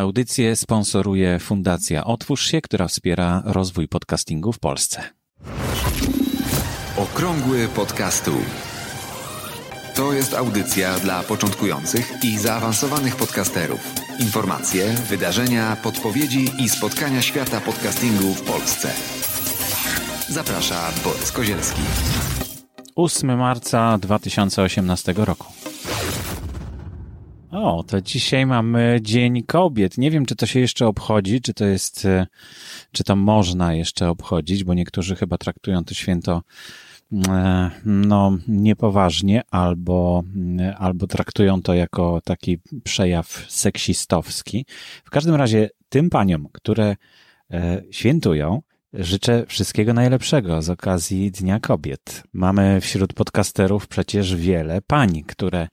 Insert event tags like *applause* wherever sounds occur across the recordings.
Audycję sponsoruje Fundacja Otwórz się, która wspiera rozwój podcastingu w Polsce. Okrągły podcastu. To jest audycja dla początkujących i zaawansowanych podcasterów. Informacje, wydarzenia, podpowiedzi i spotkania świata podcastingu w Polsce. Zaprasza Borys Kozielski. 8 marca 2018 roku. O, to dzisiaj mamy Dzień Kobiet. Nie wiem, czy to się jeszcze obchodzi, czy to jest, e, czy to można jeszcze obchodzić, bo niektórzy chyba traktują to święto e, no, niepoważnie albo, e, albo traktują to jako taki przejaw seksistowski. W każdym razie tym paniom, które świętują, Życzę wszystkiego najlepszego z okazji Dnia Kobiet. Mamy wśród podcasterów przecież wiele pań, które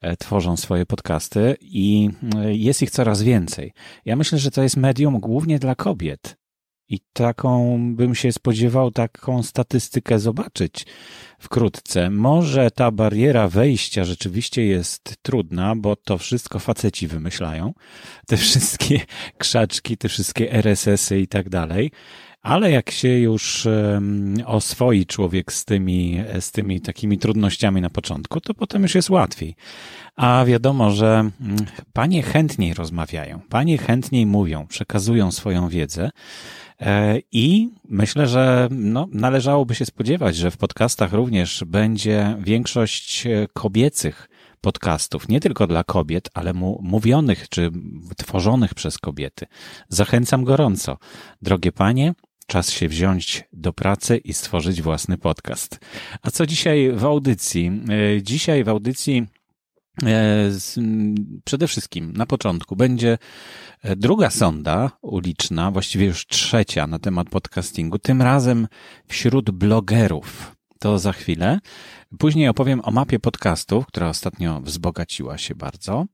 e, tworzą swoje podcasty i e, jest ich coraz więcej. Ja myślę, że to jest medium głównie dla kobiet. I taką bym się spodziewał, taką statystykę zobaczyć wkrótce. Może ta bariera wejścia rzeczywiście jest trudna, bo to wszystko faceci wymyślają. Te wszystkie krzaczki, te wszystkie RSS-y i tak dalej ale jak się już oswoi człowiek z tymi, z tymi takimi trudnościami na początku, to potem już jest łatwiej. A wiadomo, że mm, panie chętniej rozmawiają, panie chętniej mówią, przekazują swoją wiedzę. E, I myślę, że no, należałoby się spodziewać, że w podcastach również będzie większość e, kobiecych podcastów, nie tylko dla kobiet, ale mu, mówionych czy tworzonych przez kobiety. Zachęcam gorąco. Drogie panie, czas się wziąć do pracy i stworzyć własny podcast. A co dzisiaj w audycji? E, dzisiaj w audycji e, przede wszystkim na początku będzie e, druga sonda uliczna, właściwie już trzecia na temat podcastingu, tym razem wśród blogerów. To za chwilę. Później opowiem o mapie podcastów, która ostatnio wzbogaciła się bardzo.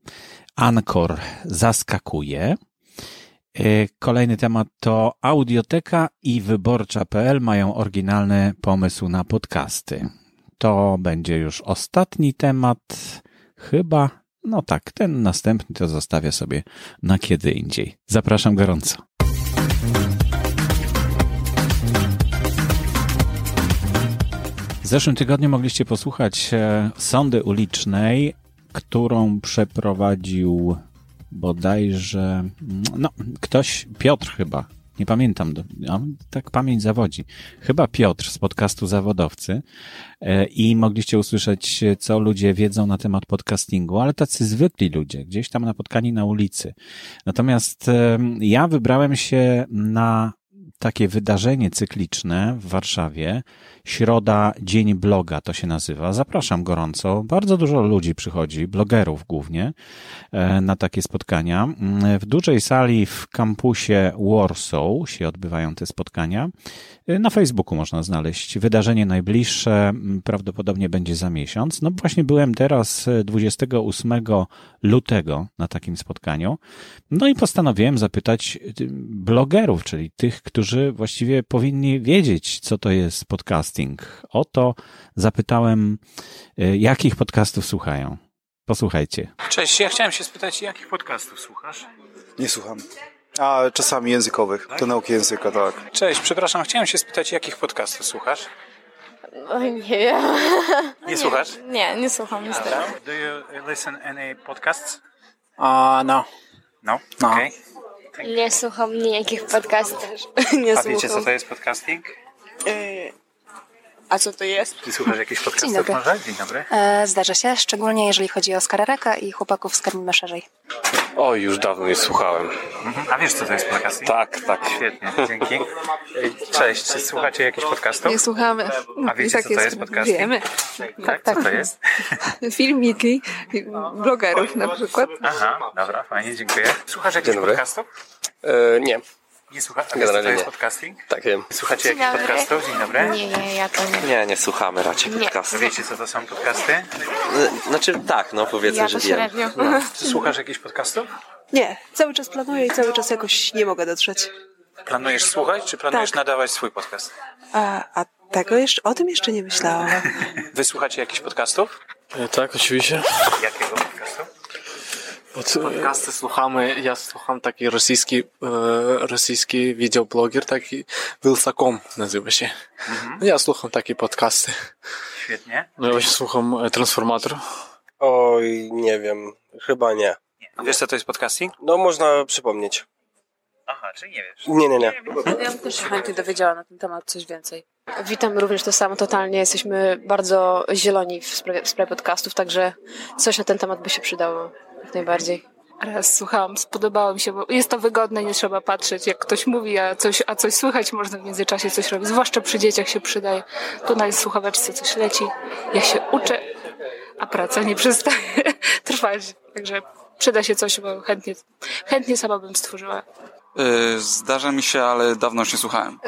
Anchor zaskakuje. E, kolejny temat to audioteka i wyborcza.pl mają oryginalny pomysł na podcasty. To będzie już ostatni temat. Chyba, no tak, ten następny to zostawię sobie na kiedy indziej. Zapraszam gorąco. W zeszłym tygodniu mogliście posłuchać e, sądy ulicznej, którą przeprowadził bodajże, no, ktoś, Piotr chyba, nie pamiętam, no, tak pamięć zawodzi. Chyba Piotr z podcastu Zawodowcy e, i mogliście usłyszeć, co ludzie wiedzą na temat podcastingu, ale tacy zwykli ludzie, gdzieś tam napotkani na ulicy. Natomiast ja wybrałem się na takie wydarzenie cykliczne w Warszawie. Środa, Dzień Bloga to się nazywa. Zapraszam gorąco. Bardzo dużo ludzi przychodzi, blogerów głównie, e, na takie spotkania. W dużej sali w kampusie Warsaw się odbywają te spotkania. E, na Facebooku można znaleźć wydarzenie najbliższe, prawdopodobnie będzie za miesiąc. No właśnie byłem teraz 28 e, lutego na takim spotkaniu. No i postanowiłem zapytać blogerów, czyli tych, którzy którzy właściwie powinni wiedzieć, co to jest podcasting. O to zapytałem, y, jakich podcastów słuchają. Posłuchajcie. Cześć, ja chciałem się spytać, jakich podcastów słuchasz? Nie słucham. A czasami językowych, to nauki języka, tak. Cześć, przepraszam, chciałem się spytać, jakich podcastów słuchasz? No, nie wiem. Nie, nie słuchasz? Nie, nie słucham niestety. Do you listen any podcasts? Uh, no. No? no. Okay. Nie słucham nijakich podcastów. *laughs* Nie A wiecie, co to jest podcasting? Y, a co to jest? Ty słuchasz jakichś *laughs* podcastów Dzień dobry. może? Dzień dobry. E, zdarza się, szczególnie jeżeli chodzi o Skarereka i chłopaków z Karmimy Szerzej. O, już dawno nie słuchałem. Mhm. A wiesz, co to jest podcasting? Tak, tak. Świetnie, dzięki. Cześć, czy słuchacie jakichś podcastów? Nie słuchamy. A wiecie, tak co to jest podcasting? Wiemy. Tak, tak, co to jest? *laughs* Filmiki blogerów na przykład. Aha, dobra, fajnie, dziękuję. Słuchasz jakichś podcastów? E, nie. Nie wiesz, co to jest podcasting? Tak wiem. Słuchacie jakichś podcastów? Dzień dobry. Nie, nie, ja to nie. Nie, nie słuchamy raczej Nie. podcastów. Wiecie, co to są podcasty? E, Znaczy tak, no powiedzmy, Ja że wiem. średnio. *laughs* Czy słuchasz jakichś podcastów? Nie, cały czas planuję i cały czas jakoś nie mogę dotrzeć. Planujesz słuchać, czy planujesz Tak. nadawać swój podcast? A, a tego jeszcze, o tym jeszcze nie myślałam. *laughs* Wy słuchacie jakichś podcastów? E, Tak, oczywiście. Jakiego podcastu? Podcasty słuchamy, ja słucham taki rosyjski, e, rosyjski wideobloger, taki Wilsakom nazywa się. Ja słucham takie podcasty. Świetnie. No ja właśnie słucham e, Transformator. Oj, nie wiem. Chyba nie. Wiesz, co to jest podcasting? No, można przypomnieć. Aha, czyli nie wiesz. Nie, nie, nie. Ja bym też się chętnie dowiedziała na ten temat coś więcej. Witam również to samo totalnie. Jesteśmy bardzo zieloni w sprawie, w sprawie podcastów, także coś na ten temat by się przydało jak najbardziej. Raz słuchałam, spodobało mi się, bo jest to wygodne, nie trzeba patrzeć, jak ktoś mówi, a coś, a coś słychać, można w międzyczasie coś robić. Zwłaszcza przy dzieciach się przydaje. Tu na słuchaweczce coś leci, ja się uczę, a praca nie przestaje *laughs* trwać. Także przyda się coś, bo chętnie, chętnie sama bym stworzyła. Zdarza mi się, ale dawno już nie słuchałem.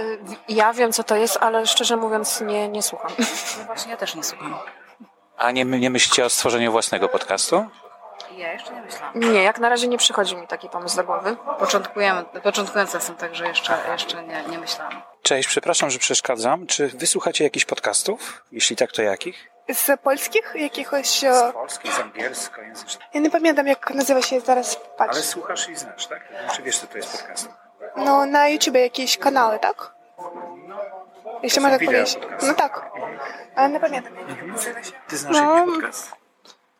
Ja wiem, co to jest, ale szczerze mówiąc nie, nie słucham. No właśnie, ja też nie słucham. A nie, nie myślicie o stworzeniu własnego podcastu? Ja jeszcze nie myślałam. Nie, jak na razie nie przychodzi mi taki pomysł do głowy. Początkujemy, początkując jestem, także jeszcze, jeszcze nie, nie myślałam. Cześć, przepraszam, że przeszkadzam. Czy wysłuchacie jakichś podcastów? Jeśli tak, to jakich? Z polskich jakiegoś... Z polskich, z angielskojęzycznych. Ja nie pamiętam, jak nazywa się zaraz patrz. Ale słuchasz i znasz, tak? Czy wiesz, co to jest podcast? No, na YouTube jakieś kanały, tak? Jeśli można tak powiedzieć. No tak. Ale nie pamiętam, jak nazywa się. Ty znasz No. jakiś podcast?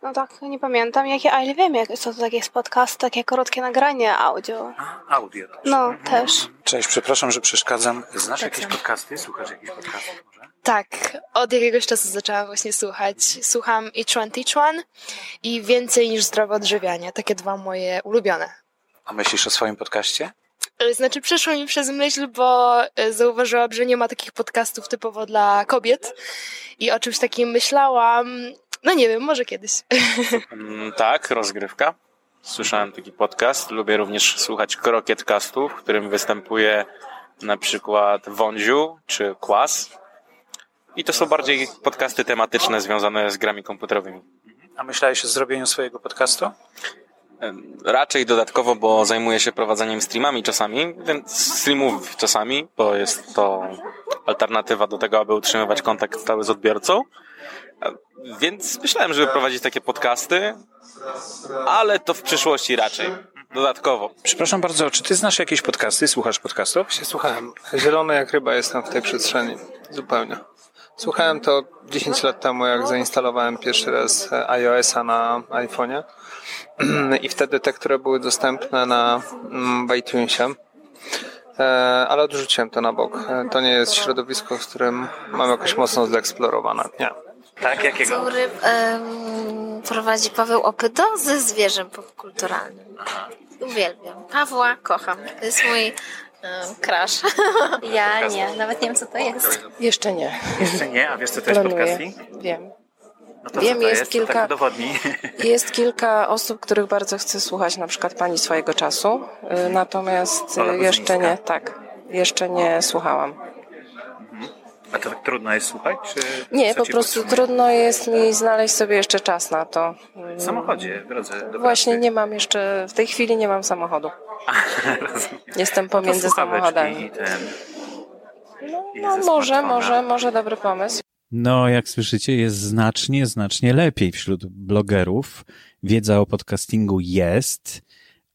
No tak, nie pamiętam, jakie, ale wiem, jak, co to takie jest podcast, takie krótkie nagranie audio. Audio. No, też. Cześć, przepraszam, że przeszkadzam. Znasz jakieś podcasty? Słuchasz jakichś podcastów może? Tak, od jakiegoś czasu zaczęłam właśnie słuchać. Słucham Each One Teach One i Więcej niż zdrowe odżywianie. Takie dwa moje ulubione. A myślisz o swoim podcaście? E, Znaczy przeszło mi przez myśl, bo e, zauważyłam, że nie ma takich podcastów typowo dla kobiet i o czymś takim myślałam. No nie wiem, może kiedyś. *laughs* Mm, Tak, rozgrywka. Słyszałem taki podcast. Lubię również słuchać krokietcastów, w którym występuje na przykład Wądziu czy Kłas. I to są bardziej podcasty tematyczne związane z grami komputerowymi. A myślałeś o zrobieniu swojego podcastu? Raczej dodatkowo, bo zajmuję się prowadzeniem streamami czasami, więc streamów czasami, bo jest to alternatywa do tego, aby utrzymywać kontakt stały z odbiorcą. Więc myślałem, żeby prowadzić takie podcasty, ale to w przyszłości raczej. Dodatkowo. Przepraszam bardzo, czy ty znasz jakieś podcasty? Słuchasz podcastów? Się słuchałem. Zielony jak ryba jestem w tej przestrzeni. Zupełnie. Słuchałem to 10 lat temu, jak zainstalowałem pierwszy raz iOS-a na iPhone'ie. *clears throat* I wtedy te, które były dostępne na mm, w iTunesie. E, Ale odrzuciłem to na bok. E, To nie jest środowisko, z którym mam jakoś mocno zeksplorowane. Nie. Tak, jakiego? Który em, prowadzi Paweł Opydo ze zwierzem popkulturalnym. Uwielbiam. Pawła kocham. To jest mój um, crush. *laughs* ja nie, nawet nie wiem co to jest. Jeszcze nie. Jeszcze nie, a wiesz co to jest Planuję. podcasting? Wiem. No to Wiem, to jest jest? kilka- To tak. *laughs* Jest kilka osób, których bardzo chcę słuchać, na przykład pani swojego czasu, y, natomiast y, jeszcze nie, tak, jeszcze nie słuchałam. A to tak trudno jest słuchać? Czy Nie, po prostu trudno jest mi znaleźć sobie jeszcze czas na to. W samochodzie, w drodze do Właśnie pracy. nie mam jeszcze, w tej chwili nie mam samochodu. *laughs* Jestem pomiędzy To słuchaweczki samochodami. No ze może, może, może dobry pomysł. No, jak słyszycie, jest znacznie, znacznie lepiej wśród blogerów. Wiedza o podcastingu jest,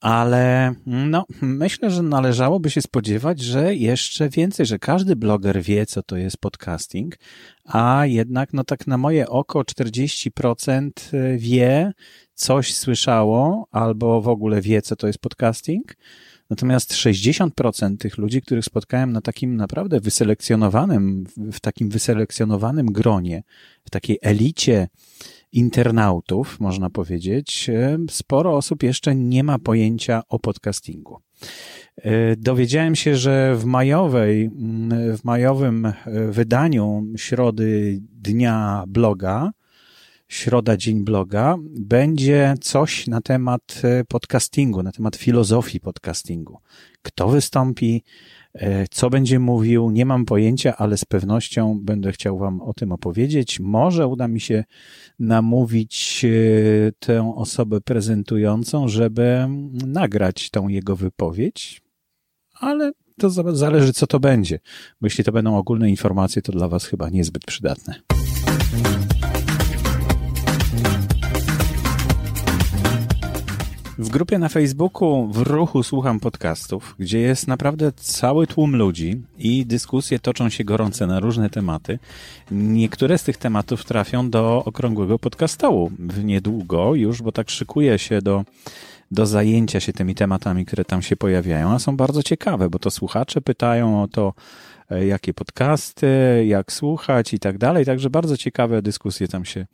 ale no, myślę, że należałoby się spodziewać, że jeszcze więcej, że każdy bloger wie, co to jest podcasting, a jednak, no tak na moje oko 40% wie, coś słyszało, albo w ogóle wie, co to jest podcasting. Natomiast 60% tych ludzi, których spotkałem na takim naprawdę wyselekcjonowanym, w takim wyselekcjonowanym gronie, w takiej elicie internautów, można powiedzieć, e, sporo osób jeszcze nie ma pojęcia o podcastingu. E, Dowiedziałem się, że w majowej, mm, w majowym e, wydaniu środy dnia bloga, środa dzień bloga, będzie coś na temat podcastingu, na temat filozofii podcastingu. Kto wystąpi, co będzie mówił, nie mam pojęcia, ale z pewnością będę chciał Wam o tym opowiedzieć. Może uda mi się namówić e, tę osobę prezentującą, żeby nagrać tą jego wypowiedź, ale to za- zależy, co to będzie. Bo jeśli to będą ogólne informacje, to dla Was chyba niezbyt przydatne. W grupie na Facebooku w ruchu słucham podcastów, gdzie jest naprawdę cały tłum ludzi i dyskusje toczą się gorące na różne tematy. Niektóre z tych tematów trafią do okrągłego podcastołu niedługo już, bo tak szykuje się do, do zajęcia się tymi tematami, które tam się pojawiają, a są bardzo ciekawe, bo to słuchacze pytają o to, jakie podcasty, jak słuchać i tak dalej. Także bardzo ciekawe dyskusje tam się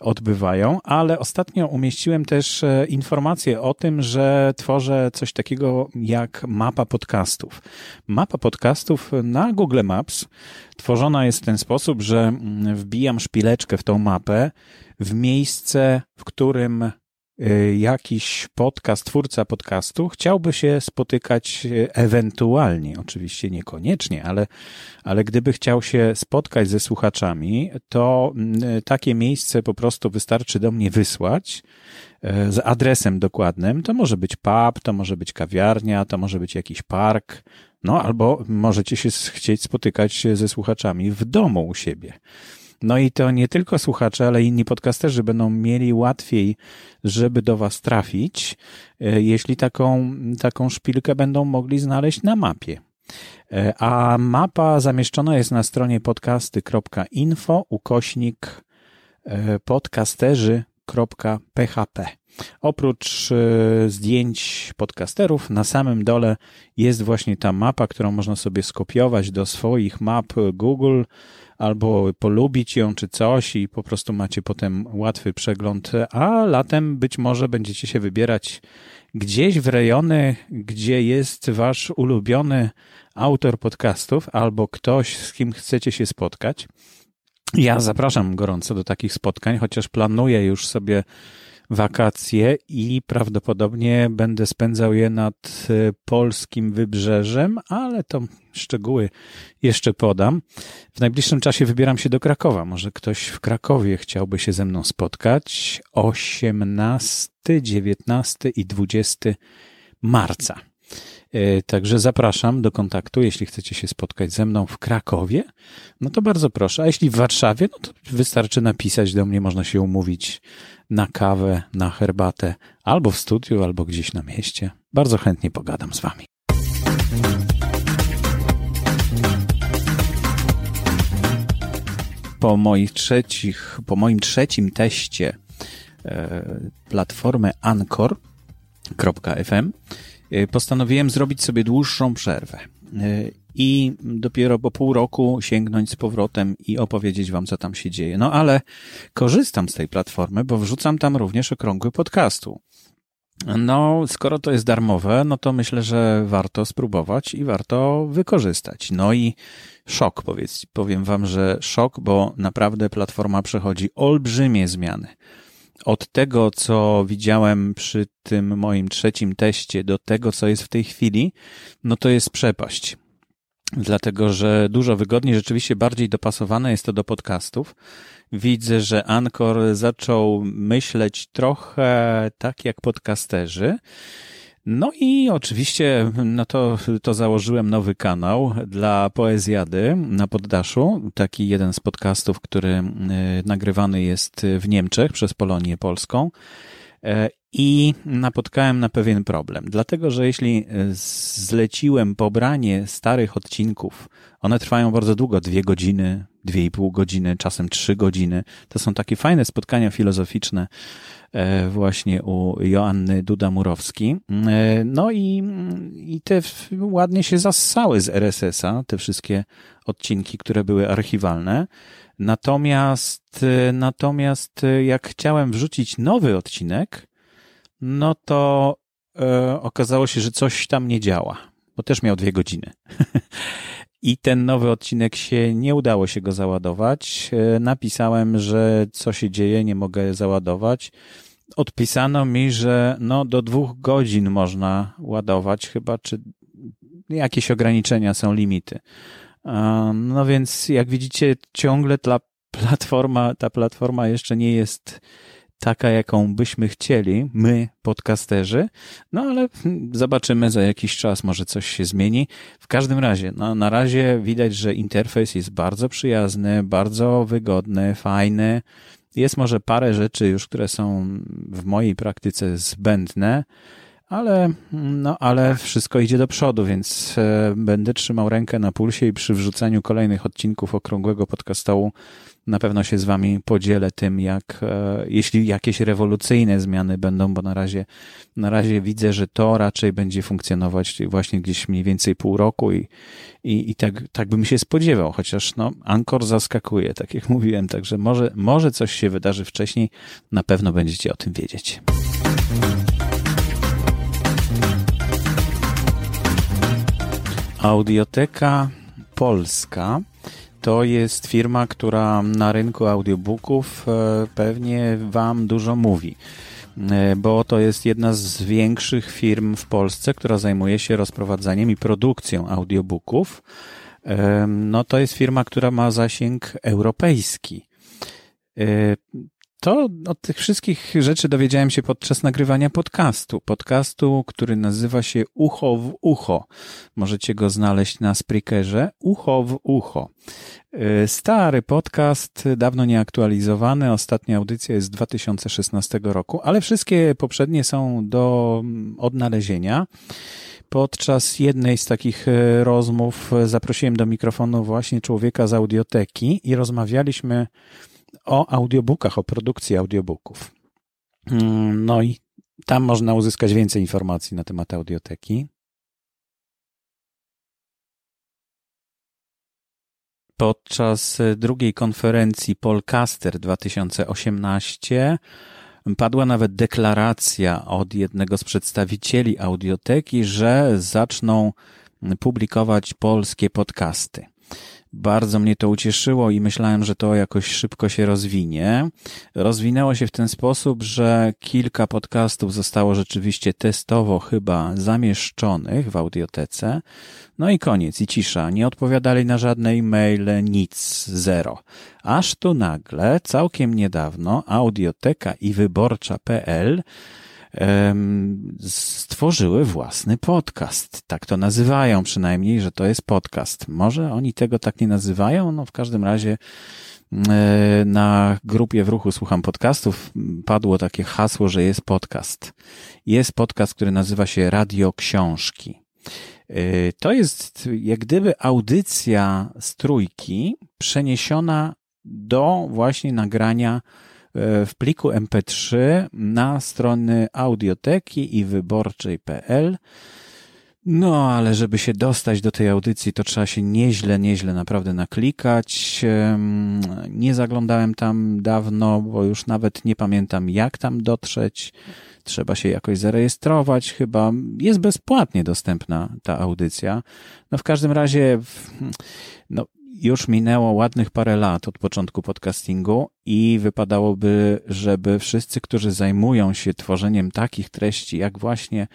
odbywają, ale ostatnio umieściłem też e, informację o tym, że tworzę coś takiego jak mapa podcastów. Mapa podcastów na Google Maps tworzona jest w ten sposób, że mm, wbijam szpileczkę w tą mapę w miejsce, w którym jakiś podcast, twórca podcastu chciałby się spotykać y, ewentualnie, oczywiście niekoniecznie, ale, ale gdyby chciał się spotkać ze słuchaczami, to mm, takie miejsce po prostu wystarczy do mnie wysłać y, z adresem dokładnym. To może być pub, to może być kawiarnia, to może być jakiś park, no albo możecie się chcieć spotykać ze słuchaczami w domu u siebie. No i to nie tylko słuchacze, ale inni podcasterzy będą mieli łatwiej, żeby do Was trafić, e, jeśli taką, taką szpilkę będą mogli znaleźć na mapie. E, a mapa zamieszczona jest na stronie podcasty.info ukośnik e, podcasterzy.php. Oprócz zdjęć podcasterów, na samym dole jest właśnie ta mapa, którą można sobie skopiować do swoich map Google albo polubić ją czy coś i po prostu macie potem łatwy przegląd, a latem być może będziecie się wybierać gdzieś w rejony, gdzie jest wasz ulubiony autor podcastów albo ktoś, z kim chcecie się spotkać. Ja zapraszam gorąco do takich spotkań, chociaż planuję już sobie wakacje i prawdopodobnie będę spędzał je nad e, polskim wybrzeżem, ale to szczegóły jeszcze podam. W najbliższym czasie wybieram się do Krakowa. Może ktoś w Krakowie chciałby się ze mną spotkać. 18, 19 i 20 marca. E, także zapraszam do kontaktu, jeśli chcecie się spotkać ze mną w Krakowie, no to bardzo proszę. A jeśli w Warszawie, no to wystarczy napisać do mnie, można się umówić na kawę, na herbatę, albo w studiu, albo gdzieś na mieście. Bardzo chętnie pogadam z wami. Po, moich trzecich, po moim trzecim teście e, platformy Anchor.fm postanowiłem zrobić sobie dłuższą przerwę. E, i dopiero po pół roku sięgnąć z powrotem i opowiedzieć wam, co tam się dzieje. No ale korzystam z tej platformy, bo wrzucam tam również okrągły podcastu. No, skoro to jest darmowe, no to myślę, że warto spróbować i warto wykorzystać. No i szok, powiedz, powiem wam, że szok, bo naprawdę platforma przechodzi olbrzymie zmiany. Od tego, co widziałem przy tym moim trzecim teście, do tego, co jest w tej chwili, no to jest przepaść dlatego że dużo wygodniej, rzeczywiście bardziej dopasowane jest to do podcastów. Widzę, że Anchor zaczął myśleć trochę tak jak podcasterzy. No i oczywiście no to, to założyłem nowy kanał dla Poezjady na poddaszu. Taki jeden z podcastów, który y, nagrywany jest w Niemczech przez Polonię Polską. E, i napotkałem na pewien problem. Dlatego, że jeśli e, zleciłem pobranie starych odcinków, one trwają bardzo długo, dwie godziny, dwie i pół godziny, czasem trzy godziny. To są takie fajne spotkania filozoficzne e, właśnie u Joanny Duda-Murowski. No i, i te ładnie się zassały z RSS-a, te wszystkie odcinki, które były archiwalne. Natomiast, natomiast jak chciałem wrzucić nowy odcinek, no to e, okazało się, że coś tam nie działa, bo też miał dwie godziny. *laughs* I ten nowy odcinek się nie udało się go załadować. E, napisałem, że co się dzieje, nie mogę załadować. Odpisano mi, że no do dwóch godzin można ładować chyba, czy jakieś ograniczenia są limity. No więc jak widzicie, ciągle ta platforma, ta platforma jeszcze nie jest taka, jaką byśmy chcieli, my, podcasterzy, no ale zobaczymy za jakiś czas, może coś się zmieni. W każdym razie, no, na razie widać, że interfejs jest bardzo przyjazny, bardzo wygodny, fajny. Jest może parę rzeczy już, które są w mojej praktyce zbędne, ale, no, ale wszystko idzie do przodu, więc e, będę trzymał rękę na pulsie i przy wrzucaniu kolejnych odcinków okrągłego podcastu na pewno się z wami podzielę tym, jak, e, jeśli jakieś rewolucyjne zmiany będą, bo na razie, na razie widzę, że to raczej będzie funkcjonować właśnie gdzieś mniej więcej pół roku i, i, i tak, tak bym się spodziewał, chociaż no, Ankor zaskakuje, tak jak *laughs* mówiłem, także może, może coś się wydarzy wcześniej, na pewno będziecie o tym wiedzieć. Audioteka Polska to jest firma, która na rynku audiobooków e, pewnie Wam dużo mówi, e, bo to jest jedna z większych firm w Polsce, która zajmuje się rozprowadzaniem i produkcją audiobooków. E, no to jest firma, która ma zasięg europejski. To od tych wszystkich rzeczy dowiedziałem się podczas nagrywania podcastu. Podcastu, który nazywa się Ucho w Ucho. Możecie go znaleźć na Spreakerze. Ucho w Ucho. Y, stary podcast, dawno nieaktualizowany. Ostatnia audycja jest z 2016 roku, ale wszystkie poprzednie są do mm, odnalezienia. Podczas jednej z takich y, rozmów zaprosiłem do mikrofonu właśnie człowieka z audioteki i rozmawialiśmy o audiobookach, o produkcji audiobooków. Mm, no i tam można uzyskać więcej informacji na temat audioteki. Podczas drugiej konferencji Polcaster 2018 padła nawet deklaracja od jednego z przedstawicieli audioteki, że zaczną publikować polskie podcasty. Bardzo mnie to ucieszyło i myślałem, że to jakoś szybko się rozwinie. Rozwinęło się w ten sposób, że kilka podcastów zostało rzeczywiście testowo chyba zamieszczonych w audiotece. No i koniec, i cisza. Nie odpowiadali na żadne e-maile, nic, zero. Aż tu nagle, całkiem niedawno, audioteka i wyborcza.pl stworzyły własny podcast. Tak to nazywają przynajmniej, że to jest podcast. Może oni tego tak nie nazywają? No w każdym razie na grupie w ruchu słucham podcastów padło takie hasło, że jest podcast. Jest podcast, który nazywa się Radio Książki. E, to jest jak gdyby audycja z trójki przeniesiona do właśnie nagrania w pliku MP3 na strony audioteki i wyborczej.pl. No, ale żeby się dostać do tej audycji, to trzeba się nieźle, nieźle naprawdę naklikać. Nie zaglądałem tam dawno, bo już nawet nie pamiętam, jak tam dotrzeć. Trzeba się jakoś zarejestrować, chyba jest bezpłatnie dostępna ta audycja. No, w każdym razie, no, już minęło ładnych parę lat od początku podcastingu i wypadałoby, żeby wszyscy, którzy zajmują się tworzeniem takich treści, jak właśnie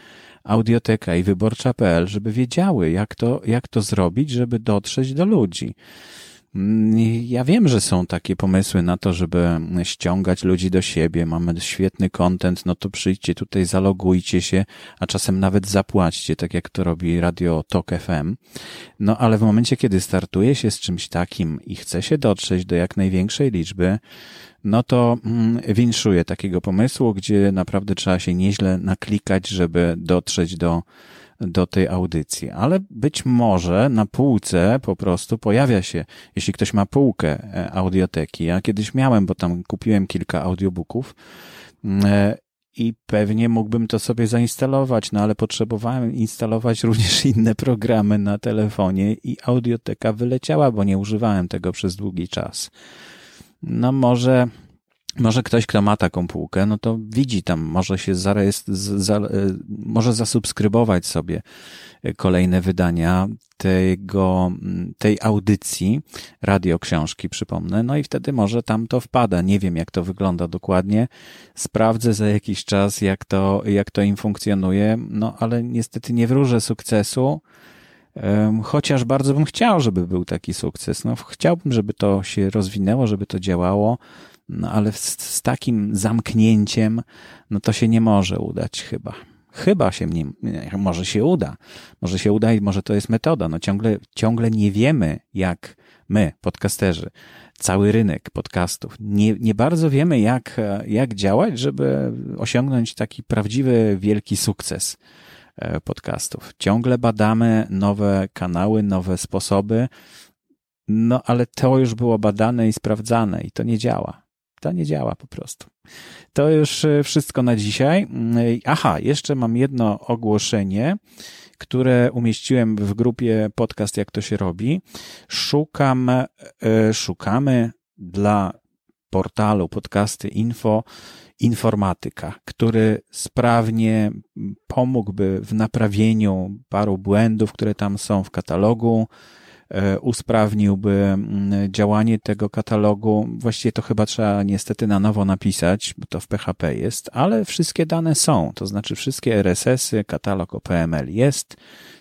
audioteka i wyborcza.pl, żeby wiedziały, jak to, jak to zrobić, żeby dotrzeć do ludzi. Ja wiem, że są takie pomysły na to, żeby ściągać ludzi do siebie. Mamy świetny content, no to przyjdźcie tutaj, zalogujcie się, a czasem nawet zapłaćcie, tak jak to robi Radio Talk FM. No ale w momencie, kiedy startuje się z czymś takim i chce się dotrzeć do jak największej liczby, no to mm, winszuję takiego pomysłu, gdzie naprawdę trzeba się nieźle naklikać, żeby dotrzeć do do tej audycji, ale być może na półce po prostu pojawia się, jeśli ktoś ma półkę e, audioteki. Ja kiedyś miałem, bo tam kupiłem kilka audiobooków mm, e, i pewnie mógłbym to sobie zainstalować, no ale potrzebowałem instalować *laughs* również inne programy na telefonie i audioteka wyleciała, bo nie używałem tego przez długi czas. No może może ktoś, kto ma taką półkę, no to widzi tam, może się zarejestr, za, e, może zasubskrybować sobie kolejne wydania tego, tej audycji, radio książki, przypomnę, no i wtedy może tam to wpada. Nie wiem, jak to wygląda dokładnie. Sprawdzę za jakiś czas, jak to, jak to im funkcjonuje, no ale niestety nie wróżę sukcesu. Chociaż bardzo bym chciał, żeby był taki sukces. No, chciałbym, żeby to się rozwinęło, żeby to działało. No ale z, z takim zamknięciem, no to się nie może udać chyba. Chyba się nim, może się uda. Może się uda i może to jest metoda. No ciągle, ciągle nie wiemy, jak my, podcasterzy, cały rynek podcastów, nie, nie bardzo wiemy, jak, jak działać, żeby osiągnąć taki prawdziwy, wielki sukces e, podcastów. Ciągle badamy nowe kanały, nowe sposoby, no ale to już było badane i sprawdzane i to nie działa. To nie działa po prostu. To już e, wszystko na dzisiaj. Aha, jeszcze mam jedno ogłoszenie, które umieściłem w grupie podcast Jak to się robi. Szukam, e, szukamy dla portalu podcasty info informatyka, który sprawnie pomógłby w naprawieniu paru błędów, które tam są w katalogu, E, usprawniłby mm, działanie tego katalogu. Właściwie to chyba trzeba niestety na nowo napisać, bo to w PHP jest, ale wszystkie dane są, to znaczy wszystkie RSS-y, katalog OPML jest.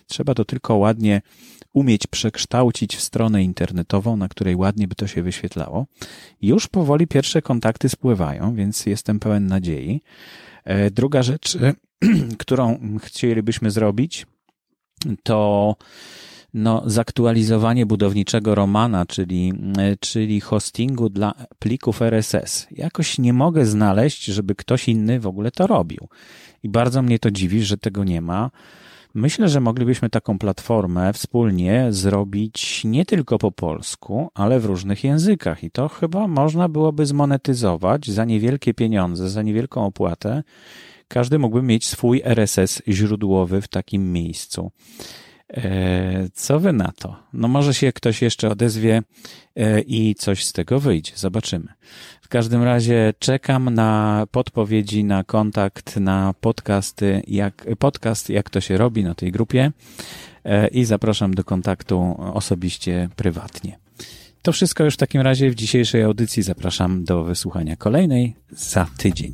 Trzeba to tylko ładnie umieć przekształcić w stronę internetową, na której ładnie by to się wyświetlało. Już powoli pierwsze kontakty spływają, więc jestem pełen nadziei. E, druga rzecz, *clears throat* którą chcielibyśmy zrobić, to no, zaktualizowanie budowniczego Romana, czyli, e, czyli hostingu dla plików RSS. Jakoś nie mogę znaleźć, żeby ktoś inny w ogóle to robił. I bardzo mnie to dziwi, że tego nie ma. Myślę, że moglibyśmy taką platformę wspólnie zrobić nie tylko po polsku, ale w różnych językach. I to chyba można byłoby zmonetyzować za niewielkie pieniądze, za niewielką opłatę. Każdy mógłby mieć swój RSS źródłowy w takim miejscu. E, co wy na to? No może się ktoś jeszcze odezwie e, i coś z tego wyjdzie. Zobaczymy. W każdym razie czekam na podpowiedzi, na kontakt, na podcasty, jak, podcast, jak to się robi na tej grupie e, i zapraszam do kontaktu osobiście, prywatnie. To wszystko już w takim razie w dzisiejszej audycji. Zapraszam do wysłuchania kolejnej za tydzień.